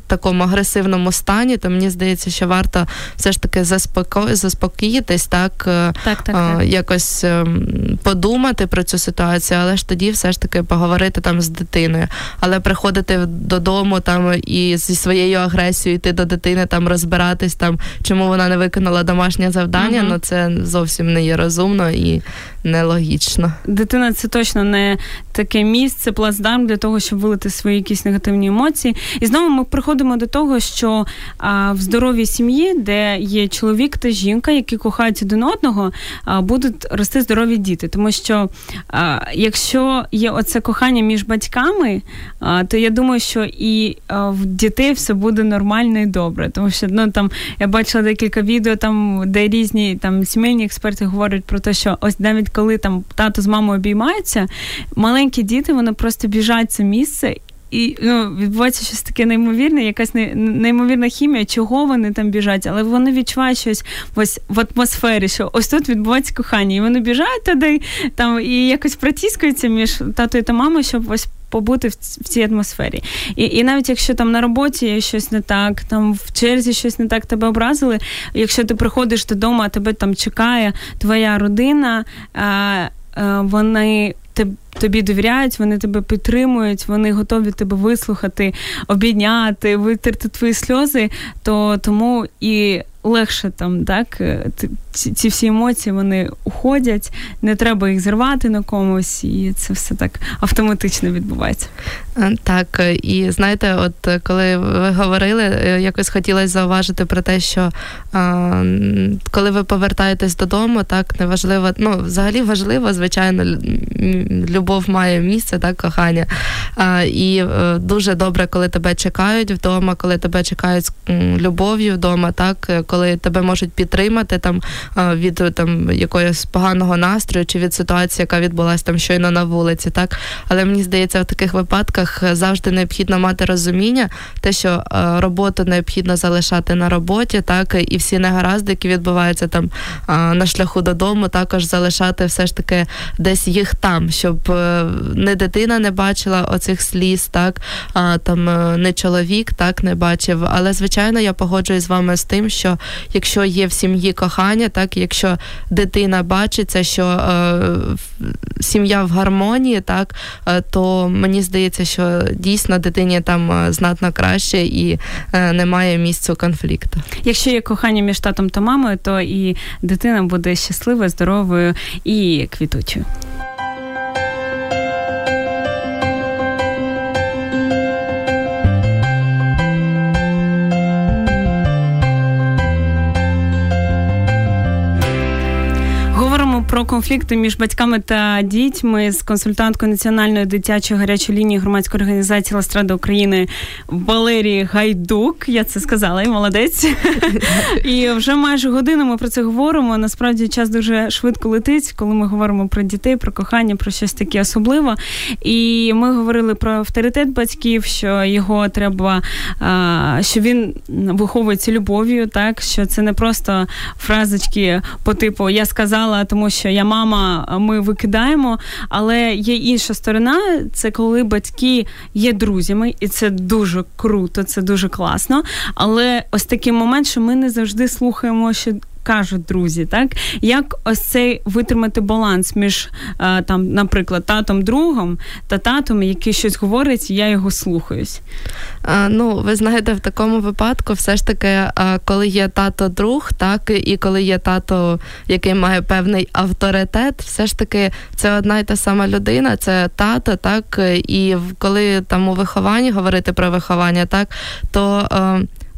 такому агресивному стані, то мені здається, що варто все ж таки заспоко... заспокоїтись, так, е, так, так, так. якось ем, подумати про цю ситуацію, але ж тоді все ж таки поговорити там з дитиною. Але приходити додому там і зі своєю агресією йти до дитини, там розбиратись, там чому вона не виконала домашнє завдання, угу. ну це зовсім не є розумно і нелогічно. Дитина це точно не таке місце, плацдарм для того, щоб вилити свої якісь негативні емоції. І знову ми приходимо до того, що а, в здоровій сім'ї, де є чоловік та жінка, які кохають один одного, а, будуть рости здорові діти. Тому що а, якщо є оце кохання між батьками, а, то я думаю, що і в дітей все буде нормально і добре. Тому що ну там я бачила декілька відео, там де різні там сімейні експерти говорять про те, що ось навіть коли там тато з мамою обіймаються, маленькі діти вони просто біжать це місце. І ну, відбувається щось таке неймовірне, якась неймовірна хімія, чого вони там біжать, але вони відчувають щось ось в атмосфері, що ось тут відбувається кохання. І вони біжають туди там і якось протіскуються між татою та мамою, щоб ось побути в цій атмосфері. І і навіть якщо там на роботі щось не так, там в черзі щось не так тебе образили. Якщо ти приходиш додому, а тебе там чекає твоя родина, а, а, вони тобі довіряють, вони тебе підтримують, вони готові тебе вислухати, обійняти, витерти твої сльози, то тому і легше там, так, е, ці всі емоції вони уходять, не треба їх зривати на комусь, і це все так автоматично відбувається. Е, так, е, і знаєте, от коли ви говорили, якось хотілося зауважити про те, що а, коли ви повертаєтесь додому, так неважливо, ну взагалі важливо, звичайно, любов має місце, так, кохання. А, І дуже добре, коли тебе чекають вдома, коли тебе чекають з любов'ю вдома, так коли тебе можуть підтримати там від там якогось поганого настрою чи від ситуації, яка відбулася там щойно на вулиці, так? Але мені здається, в таких випадках завжди необхідно мати розуміння, те, що роботу необхідно залишати на роботі, так? І всі негаразди, які відбуваються там на шляху додому, також залишати все ж таки десь їх там, щоб е, не дитина не бачила оцих сліз, так? Там е, не чоловік так не бачив. Але звичайно я погоджуюсь з вами з тим, що якщо є в сім'ї кохання, так якщо дитина бачиться, що е, сім'я в гармонії, так е, то мені здається, що дійсно дитині там е, знатно краще і е, немає місця конфлікту. Якщо є кохання між татом та мамою, то і дитина буде щасливою, здоровою і квітучою. Про конфлікти між батьками та дітьми з консультанткою національної дитячої гарячої лінії громадської організації Ластрада України Валерії Гайдук. Я це сказала, і молодець. І вже майже годину ми про це говоримо. Насправді час дуже швидко летить, коли ми говоримо про дітей, про кохання, про щось таке особливе. І ми говорили про авторитет батьків, що його треба, що він виховується любов'ю, так що це не просто фразочки по типу Я сказала, тому що я мама, ми викидаємо. Але є інша сторона, це коли батьки є друзями, і це дуже круто, це дуже класно. Але ось такий момент, що ми не завжди слухаємо, що кажуть друзі, так як ось цей витримати баланс між е, там, наприклад, татом другом та татом, який щось говорить, я його слухаюсь. А, Ну, ви знаєте, в такому випадку, все ж таки, коли є тато друг, так і коли є тато, який має певний авторитет, все ж таки це одна й та сама людина, це тато, так і коли там у вихованні говорити про виховання, так то.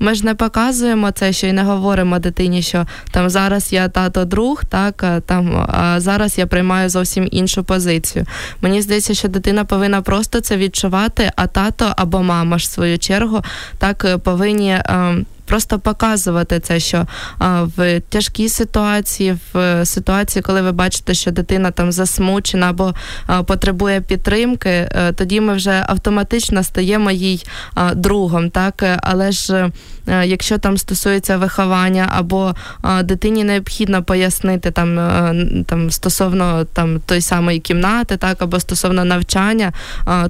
Е, ми ж не показуємо це, що й не говоримо дитині, що там зараз я тато друг, так там а зараз я приймаю зовсім іншу позицію. Мені здається, що дитина повинна просто це відчувати, а тато або мама ж в свою чергу так повинні. Ем, просто показувати це, що в тяжкій ситуації, в ситуації, коли ви бачите, що дитина там засмучена або потребує підтримки, е, тоді ми вже автоматично стаємо їй другом, так? Але ж е, якщо там стосується виховання або дитині необхідно пояснити там е, там стосовно там той самої кімнати, так або стосовно навчання,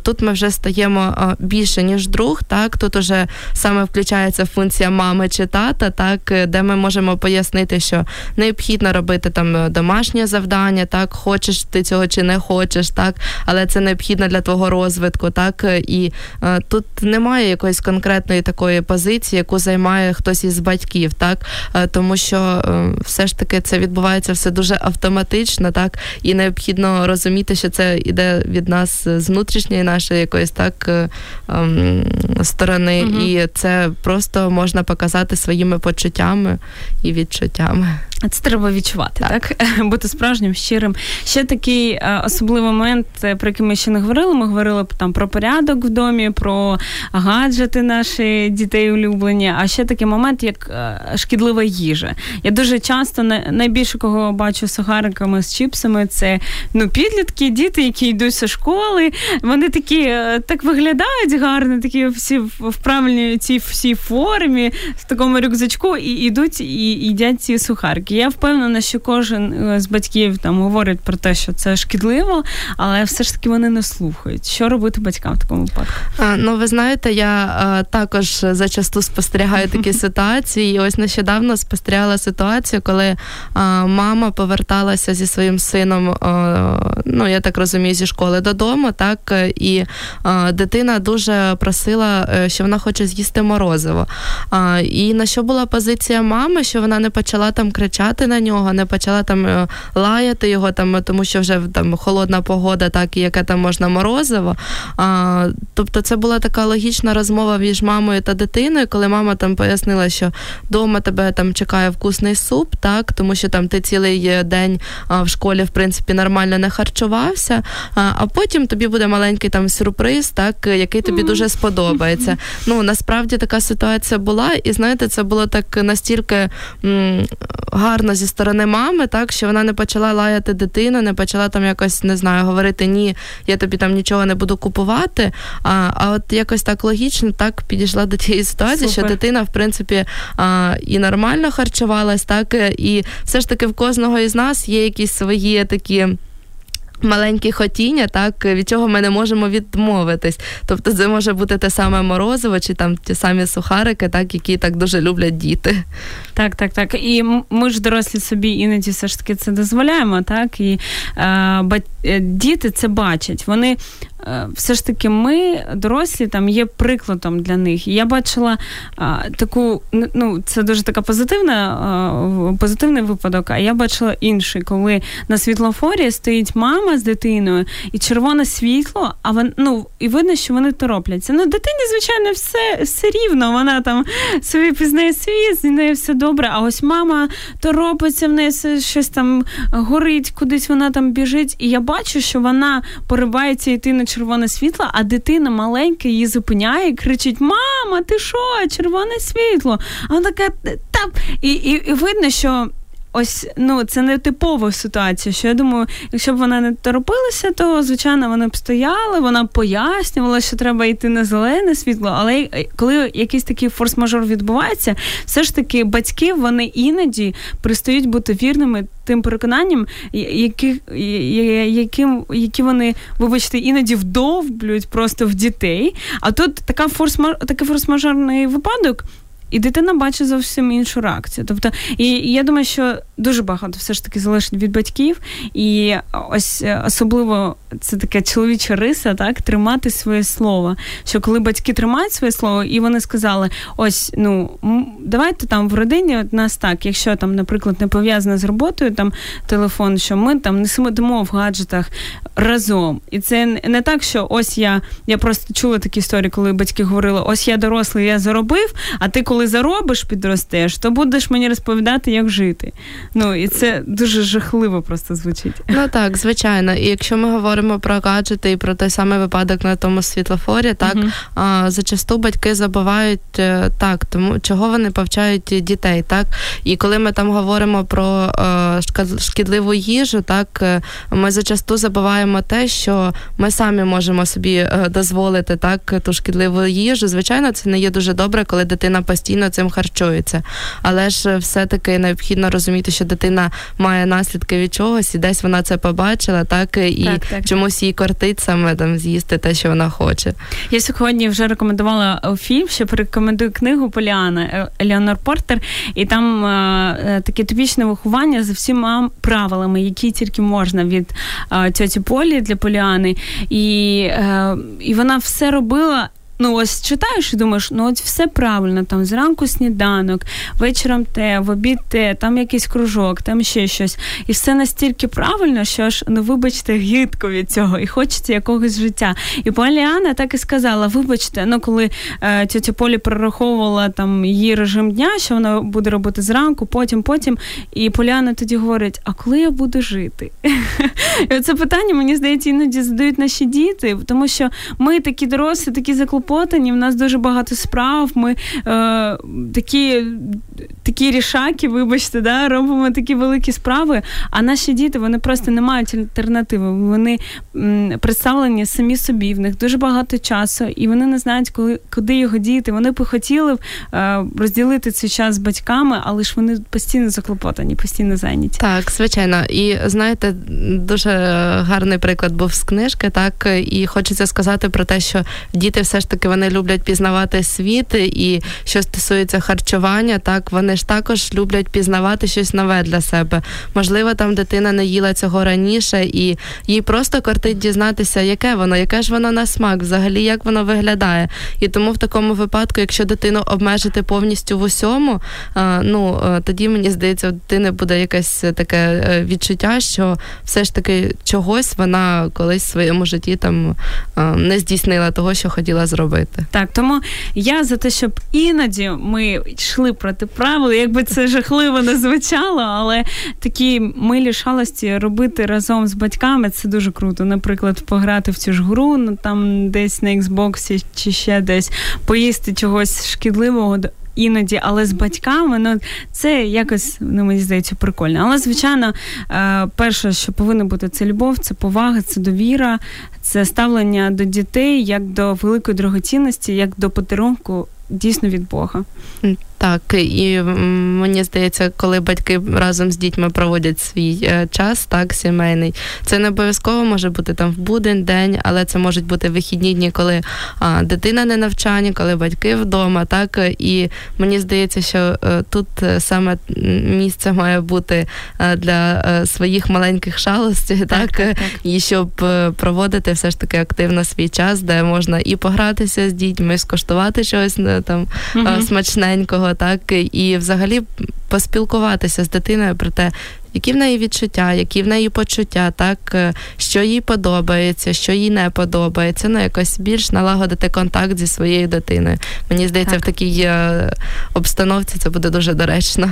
тут ми вже стаємо більше ніж друг, так. Тут уже саме включається функція мами чи тата, так де ми можемо пояснити, що необхідно робити там домашнє завдання, так хочеш ти цього чи не хочеш, так, але це необхідно для твого розвитку, так. І е, тут немає якоїсь конкретної такої позиції, яку займає хтось із батьків, так е, тому що е, все ж таки це відбувається все дуже автоматично, так і необхідно розуміти, що це йде від нас з внутрішньої нашої якоїсь так е, ем, сторони, угу. і це просто можна показати своїми почуттями і відчуттями. Це треба відчувати, так? так? Бути справжнім, щирим. Ще такий е, особливий момент, е, про який ми ще не говорили. Ми говорили там про порядок в домі, про гаджети наші дітей улюблені. А ще такий момент, як е, шкідлива їжа. Я дуже часто найбільше кого бачу сухариками, з чіпсами, це ну, підлітки, діти, які йдуть зі школи. Вони такі так виглядають гарно, такі всі в правильній цій всій формі, в такому рюкзачку, і йдуть і їдять ці сухарики. Я впевнена, що кожен е, з батьків там говорить про те, що це шкідливо, але все ж таки вони не слухають. Що робити батькам в такому випадку? А, Ну, ви знаєте, я а, також зачасту спостерігаю такі ситуації. І Ось нещодавно спостерігала ситуацію, коли а, мама поверталася зі своїм сином, ну я так розумію, зі школи додому, так і дитина дуже просила, е, що вона хоче з'їсти морозиво. І на що була позиція мами, що вона не почала там кричати кричати на нього, не почала там е, лаяти його, там, тому що вже там холодна погода, так і яке там можна морозиво. А, Тобто це була така логічна розмова між мамою та дитиною, коли мама там пояснила, що вдома тебе там чекає вкусний суп, так, тому що там ти цілий е, день а, в школі, в принципі, нормально не харчувався, а, а потім тобі буде маленький там сюрприз, так, який тобі дуже сподобається. Ну, насправді така ситуація була, і знаєте, це було так настільки м, гарно зі сторони мами, так що вона не почала лаяти дитину, не почала там якось не знаю, говорити ні, я тобі там нічого не буду купувати. А а от якось так логічно так підійшла до тієї ситуації, Супер. що дитина, в принципі, а, і нормально харчувалась, так і все ж таки в кожного із нас є якісь свої такі маленькі хотіння, так від чого ми не можемо відмовитись. Тобто, це може бути те саме морозиво, чи там ті самі сухарики, так які так дуже люблять діти. Так, так, так. І ми ж дорослі собі іноді все ж таки це дозволяємо, так і е, діти це бачать. Вони Е, все ж таки ми, дорослі, там є прикладом для них. Я бачила а, таку, ну це дуже така позитивна, а, позитивний випадок. А я бачила інший, коли на світлофорі стоїть мама з дитиною і червоне світло, а вон, ну, і видно, що вони торопляться. Ну, дитині, звичайно, все все рівно. Вона там собі пізнає світ, з нею все добре. А ось мама торопиться в неї щось там горить, кудись вона там біжить. І я бачу, що вона поривається йти на червоне світло, а дитина маленька її зупиняє і кричить: Мама, ти що? Червоне світло? А вона така та і, і, і видно, що ось ну це не типова ситуація. Що я думаю, якщо б вона не торопилася, то звичайно вони б стояли, вона пояснювала, що треба йти на зелене світло. Але коли якийсь такий форс-мажор відбувається, все ж таки батьки вони іноді пристають бути вірними тим переконанням, які, яким, які вони, вибачте, іноді вдовблюють просто в дітей. А тут така форс-мажор, такий форс-мажорний випадок і дитина бачить зовсім іншу реакцію. Тобто, і, я думаю, що дуже багато все ж таки залежить від батьків, і ось е, особливо це таке чоловіча риса, так тримати своє слово. Що коли батьки тримають своє слово, і вони сказали: ось ну давайте там в родині от нас так, якщо там, наприклад, не пов'язане з роботою, там телефон, що ми там не сидимо в гаджетах разом. І це не так, що ось я я просто чула такі історії, коли батьки говорили: ось я дорослий, я заробив, а ти коли заробиш, підростеш, то будеш мені розповідати, як жити. Ну і це дуже жахливо просто звучить. Ну так, звичайно. І якщо ми говоримо про гаджети і про той самий випадок на тому світлофорі, так uh а, зачасту батьки забувають е, так, тому чого вони повчають дітей, так і коли ми там говоримо про а, е, шкідливу їжу, так е, ми зачасту забуваємо те, що ми самі можемо собі дозволити так ту шкідливу їжу. Звичайно, це не є дуже добре, коли дитина постійно цим харчується. Але ж все-таки необхідно розуміти, що дитина має наслідки від чогось, і десь вона це побачила, так і так, так. чомусь їй кортить саме там з'їсти те, що вона хоче. Я сьогодні вже рекомендувала фільм, що порекомендую книгу Поліана е, Еліонор Портер, і там е, е, таке типічне виховання за всіма правилами, які тільки можна від е, тьоті Полі для Поліани. І, е, І вона все робила ну ось читаєш і думаєш, ну от все правильно, там зранку сніданок, вечором те, в обід те, там якийсь кружок, там ще щось. І все настільки правильно, що ж, ну вибачте, гидко від цього, і хочеться якогось життя. І Поліана так і сказала: вибачте, ну коли е, тетя Полі прораховувала там її режим дня, що вона буде робити зранку, потім, потім. І Поліана тоді говорить: а коли я буду жити? І Це питання, мені здається, іноді задають наші діти, тому що ми такі дорослі, такі заклопотані, заклопотані, в нас дуже багато справ. Ми е, такі такі рішаки, вибачте, да, робимо такі великі справи. А наші діти вони просто не мають альтернативи. Вони м, представлені самі собі, в них дуже багато часу, і вони не знають, коли куди його діти. Вони б хотіли е, розділити цей час з батьками, але ж вони постійно заклопотані, постійно зайняті. Так, звичайно. І знаєте, дуже гарний приклад був з книжки, так і хочеться сказати про те, що діти все ж таки вони люблять пізнавати світ, і що стосується харчування, так вони ж також люблять пізнавати щось нове для себе. Можливо, там дитина не їла цього раніше, і їй просто кортить дізнатися, яке воно, яке ж воно на смак, взагалі як воно виглядає. І тому в такому випадку, якщо дитину обмежити повністю в усьому, ну тоді мені здається, у дитини буде якесь таке е, відчуття, що все ж таки чогось вона колись в своєму житті там не здійснила того, що хотіла зробити. Так, тому я за те, щоб іноді ми йшли проти правил, якби це жахливо не звучало, але такі милі шалості робити разом з батьками це дуже круто. Наприклад, пограти в цю ж гру, ну там десь на Xbox чи ще десь поїсти чогось шкідливого іноді, але з батьками, ну це якось ну, мені здається прикольно. Але звичайно, е, перше, що повинно бути, це любов, це повага, це довіра, це ставлення до дітей як до великої дорогоцінності, як до подарунку дійсно від Бога. Так, і мені здається, коли батьки разом з дітьми проводять свій е, час, так, сімейний, це не обов'язково може бути там в будень день, але це можуть бути вихідні дні, коли а, дитина не навчання, коли батьки вдома, так і мені здається, що е, тут е, саме місце має бути для своїх маленьких шалостей, так, так, так, так. і щоб проводити все ж таки активно свій час, де можна і погратися з дітьми, скоштувати щось там угу. смачненького, так і взагалі поспілкуватися з дитиною про те, які в неї відчуття, які в неї почуття, так е, що їй подобається, що їй не подобається. Ну якось більш налагодити контакт зі своєю дитиною. Мені здається, так. в такій е, обстановці це буде дуже доречно.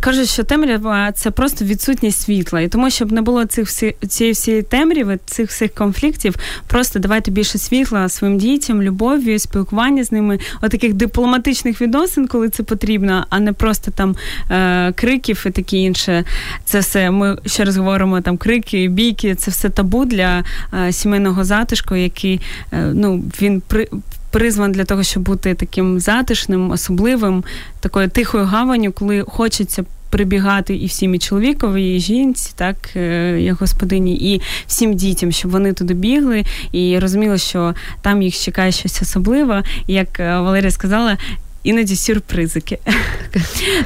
Кажуть, що темрява це просто відсутність світла, і тому, щоб не було цих всі цієї всієї темряви, цих всіх конфліктів, просто давайте більше світла своїм дітям, любов'ю, спілкування з ними, отаких дипломатичних відносин, коли це потрібно, а не просто там е, криків і таке інше. Це все. Ми ще раз говоримо там крики, бійки, це все табу для е, сімейного затишку, який е, ну він при. Призван для того, щоб бути таким затишним, особливим, такою тихою гаванню, коли хочеться прибігати і всім і чоловікові, і жінці, так е, як господині, і всім дітям, щоб вони туди бігли і розуміли, що там їх чекає щось особливе. Як е, Валерія сказала, іноді сюрпризики.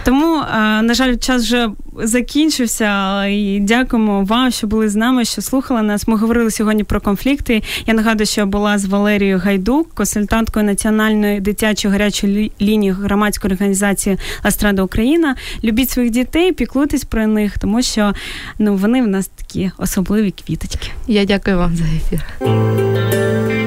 Тому, на жаль, час вже закінчився. І дякуємо вам, що були з нами, що слухали нас. Ми говорили сьогодні про конфлікти. Я нагадую, що я була з Валерією Гайдук, консультанткою національної дитячої гарячої лінії громадської організації Ластрада Україна. Любіть своїх дітей, піклуйтесь про них, тому що ну вони в нас такі особливі квіточки. Я дякую вам за ефір.